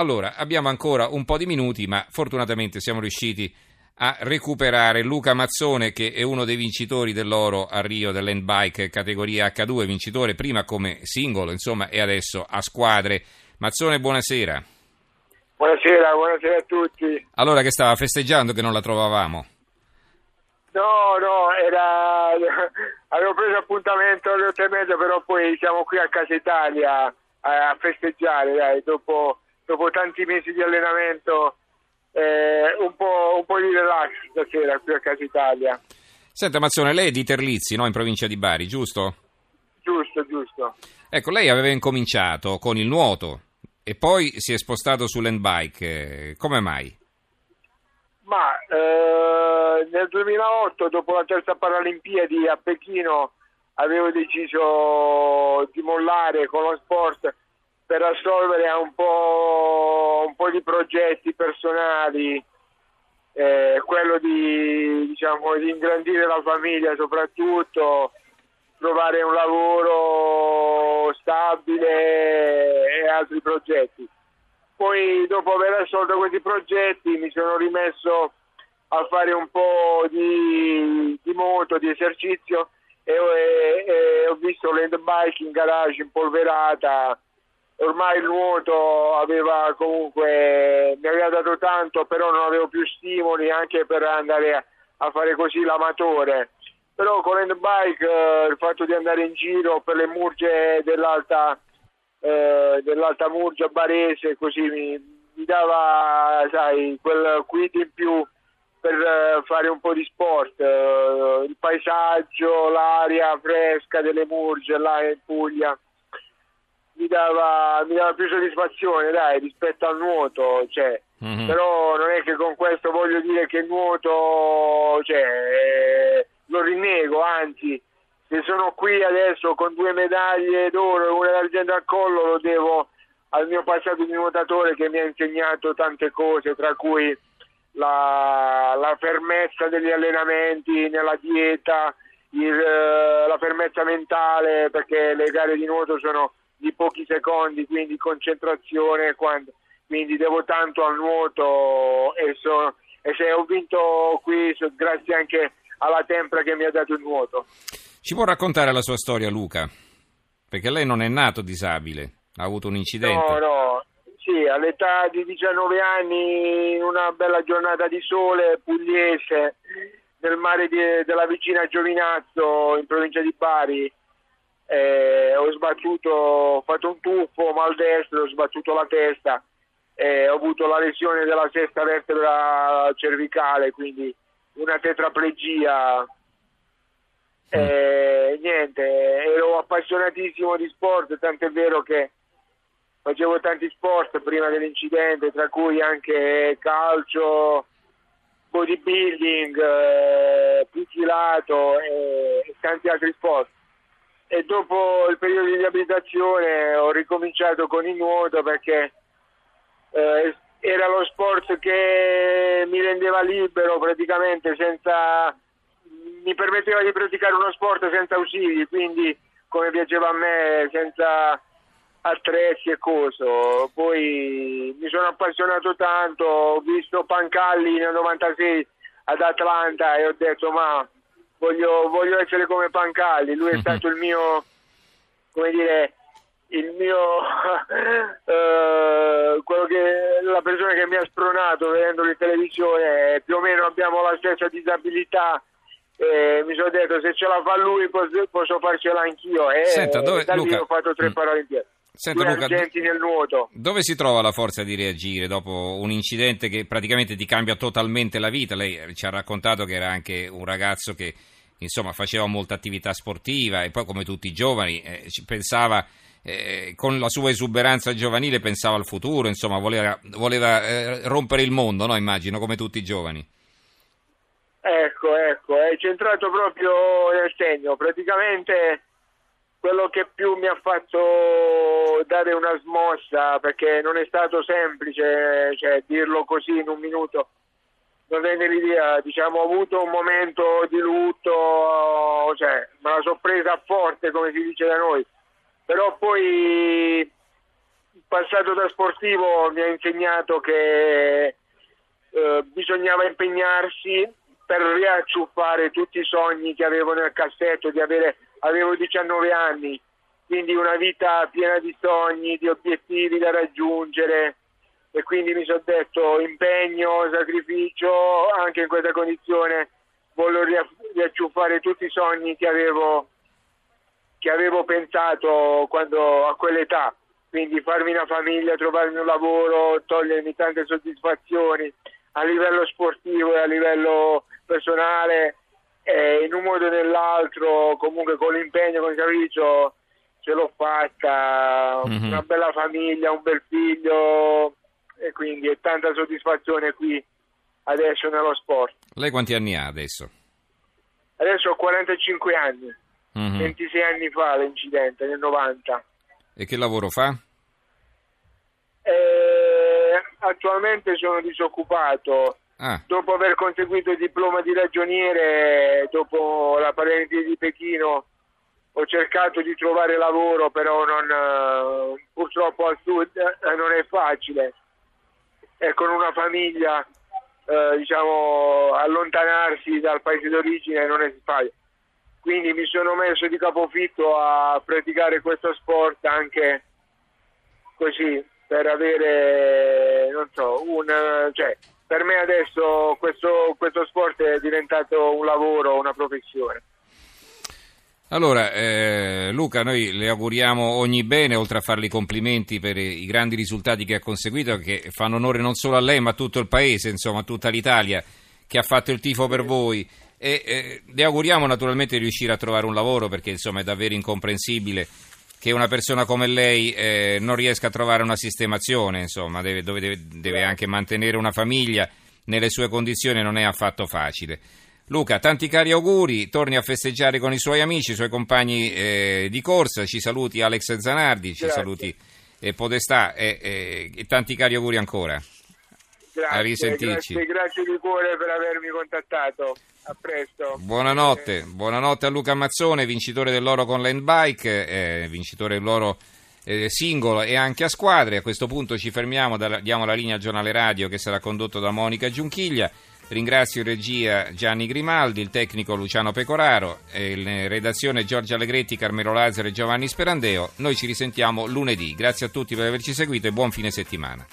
Allora, abbiamo ancora un po' di minuti, ma fortunatamente siamo riusciti a recuperare Luca Mazzone, che è uno dei vincitori dell'oro a Rio dell'Handbike categoria H2, vincitore prima come singolo, insomma, e adesso a squadre. Mazzone, buonasera. Buonasera, buonasera a tutti. Allora, che stava festeggiando che non la trovavamo? No, no, era... avevo preso appuntamento alle otto e mezza, però poi siamo qui a Casa Italia a festeggiare, dai, dopo, dopo tanti mesi di allenamento eh, un, po', un, po', di relax stasera qui a Casa Italia. Senta Mazzone, lei è di Terlizzi, no? in provincia di Bari, giusto? Giusto, giusto. Ecco, lei aveva incominciato con il nuoto e poi si è spostato sull'handbike, come mai? Ma eh, nel 2008, dopo la terza Paralimpiadi a Pechino, avevo deciso di mollare con lo sport per assolvere a un po', un po di progetti personali, eh, quello di, diciamo, di ingrandire la famiglia soprattutto, trovare un lavoro stabile e altri progetti. Poi dopo aver assolto questi progetti mi sono rimesso a fare un po' di, di moto, di esercizio e, e, e ho visto l'end bike in garage impolverata ormai il nuoto aveva comunque mi aveva dato tanto però non avevo più stimoli anche per andare a, a fare così l'amatore. Però con l'handbike eh, il fatto di andare in giro per le murge dell'alta eh, dell'alta murgia barese così mi, mi dava sai quel quid in più per eh, fare un po' di sport, uh, il paesaggio, l'aria fresca delle murge là in Puglia mi dava, mi dava più soddisfazione dai, rispetto al nuoto, cioè, mm-hmm. però non è che con questo voglio dire che il nuoto cioè, eh, lo rinnego, anzi se sono qui adesso con due medaglie d'oro e una d'argento al collo lo devo al mio passato di nuotatore che mi ha insegnato tante cose, tra cui la, la fermezza degli allenamenti, nella dieta, il, la fermezza mentale, perché le gare di nuoto sono di pochi secondi, quindi concentrazione, quando, quindi devo tanto al nuoto e, so, e se ho vinto qui so, grazie anche alla tempra che mi ha dato il nuoto. Ci può raccontare la sua storia Luca? Perché lei non è nato disabile, ha avuto un incidente. No, no, sì, all'età di 19 anni, in una bella giornata di sole pugliese, nel mare di, della vicina Giovinazzo, in provincia di Bari, eh, ho sbattuto, ho fatto un tuffo maldestro, ho sbattuto la testa, eh, ho avuto la lesione della sesta vertebra cervicale, quindi una tetraplegia. Eh, niente, ero appassionatissimo di sport, tant'è vero che facevo tanti sport prima dell'incidente, tra cui anche calcio, bodybuilding, eh, pugilato e, e tanti altri sport. E dopo il periodo di riabilitazione ho ricominciato con il nuoto perché eh, era lo sport che mi rendeva libero praticamente senza mi permetteva di praticare uno sport senza ausili, quindi come piaceva a me, senza attrezzi e coso. Poi mi sono appassionato tanto, ho visto Pancalli nel 96 ad Atlanta e ho detto ma voglio, voglio essere come Pancalli, lui è stato il mio, come dire, il mio uh, quello che la persona che mi ha spronato vedendolo in televisione più o meno abbiamo la stessa disabilità e mi sono detto se ce la fa lui posso, posso farcela anch'io e Senta, dove, da Luca, ho fatto tre mm. Paralimpiadi Senta, Luca, nel nuoto. Dove si trova la forza di reagire dopo un incidente che praticamente ti cambia totalmente la vita? Lei ci ha raccontato che era anche un ragazzo che insomma, faceva molta attività sportiva e poi come tutti i giovani eh, pensava eh, con la sua esuberanza giovanile pensava al futuro, insomma, voleva, voleva eh, rompere il mondo, no? immagino, come tutti i giovani. Ecco, ecco, è centrato proprio nel segno. Praticamente quello che più mi ha fatto dare una smossa, perché non è stato semplice cioè, dirlo così in un minuto, non è l'idea, diciamo, ho avuto un momento di lutto, cioè, me la sono presa forte, come si dice da noi, però poi passato da sportivo mi ha insegnato che eh, bisognava impegnarsi per riacciuffare tutti i sogni che avevo nel cassetto, di avere, avevo 19 anni, quindi una vita piena di sogni, di obiettivi da raggiungere. E quindi mi sono detto impegno, sacrificio, anche in questa condizione voglio riacciuffare tutti i sogni che avevo, che avevo pensato quando, a quell'età, quindi farmi una famiglia, trovarmi un lavoro, togliermi tante soddisfazioni a livello sportivo e a livello personale, eh, in un modo o nell'altro, comunque con l'impegno, con il sacrificio, ce l'ho fatta, mm-hmm. una bella famiglia, un bel figlio e quindi è tanta soddisfazione qui adesso nello sport. Lei quanti anni ha adesso? Adesso ho 45 anni, mm-hmm. 26 anni fa l'incidente, nel 90. E che lavoro fa? Eh, attualmente sono disoccupato. Ah. Dopo aver conseguito il diploma di ragioniere, dopo la parentesi di Pechino, ho cercato di trovare lavoro, però non, eh, purtroppo al sud eh, non è facile. E con una famiglia, eh, diciamo, allontanarsi dal paese d'origine non è facile. Quindi mi sono messo di capofitto a praticare questo sport anche così per avere, non so, un, cioè, per me adesso questo, questo sport è diventato un lavoro, una professione. Allora, eh, Luca, noi le auguriamo ogni bene, oltre a farle i complimenti per i grandi risultati che ha conseguito, che fanno onore non solo a lei, ma a tutto il paese, insomma, a tutta l'Italia che ha fatto il tifo per voi. E eh, le auguriamo naturalmente di riuscire a trovare un lavoro, perché insomma è davvero incomprensibile che una persona come lei eh, non riesca a trovare una sistemazione, insomma, deve, deve, deve anche mantenere una famiglia nelle sue condizioni, non è affatto facile. Luca, tanti cari auguri, torni a festeggiare con i suoi amici, i suoi compagni eh, di corsa, ci saluti Alex Zanardi, ci Grazie. saluti eh, Podestà e, e, tanti cari auguri ancora. Grazie, a risentirci. Grazie, grazie di cuore per avermi contattato. A presto. Buonanotte, buonanotte a Luca Mazzone, vincitore dell'oro con Landbike, eh, vincitore dell'oro eh, singolo e anche a squadre. A questo punto ci fermiamo, da, diamo la linea al giornale radio che sarà condotto da Monica Giunchiglia. Ringrazio in regia Gianni Grimaldi, il tecnico Luciano Pecoraro, in redazione Giorgio Allegretti, Carmelo Lazzaro e Giovanni Sperandeo. Noi ci risentiamo lunedì. Grazie a tutti per averci seguito e buon fine settimana.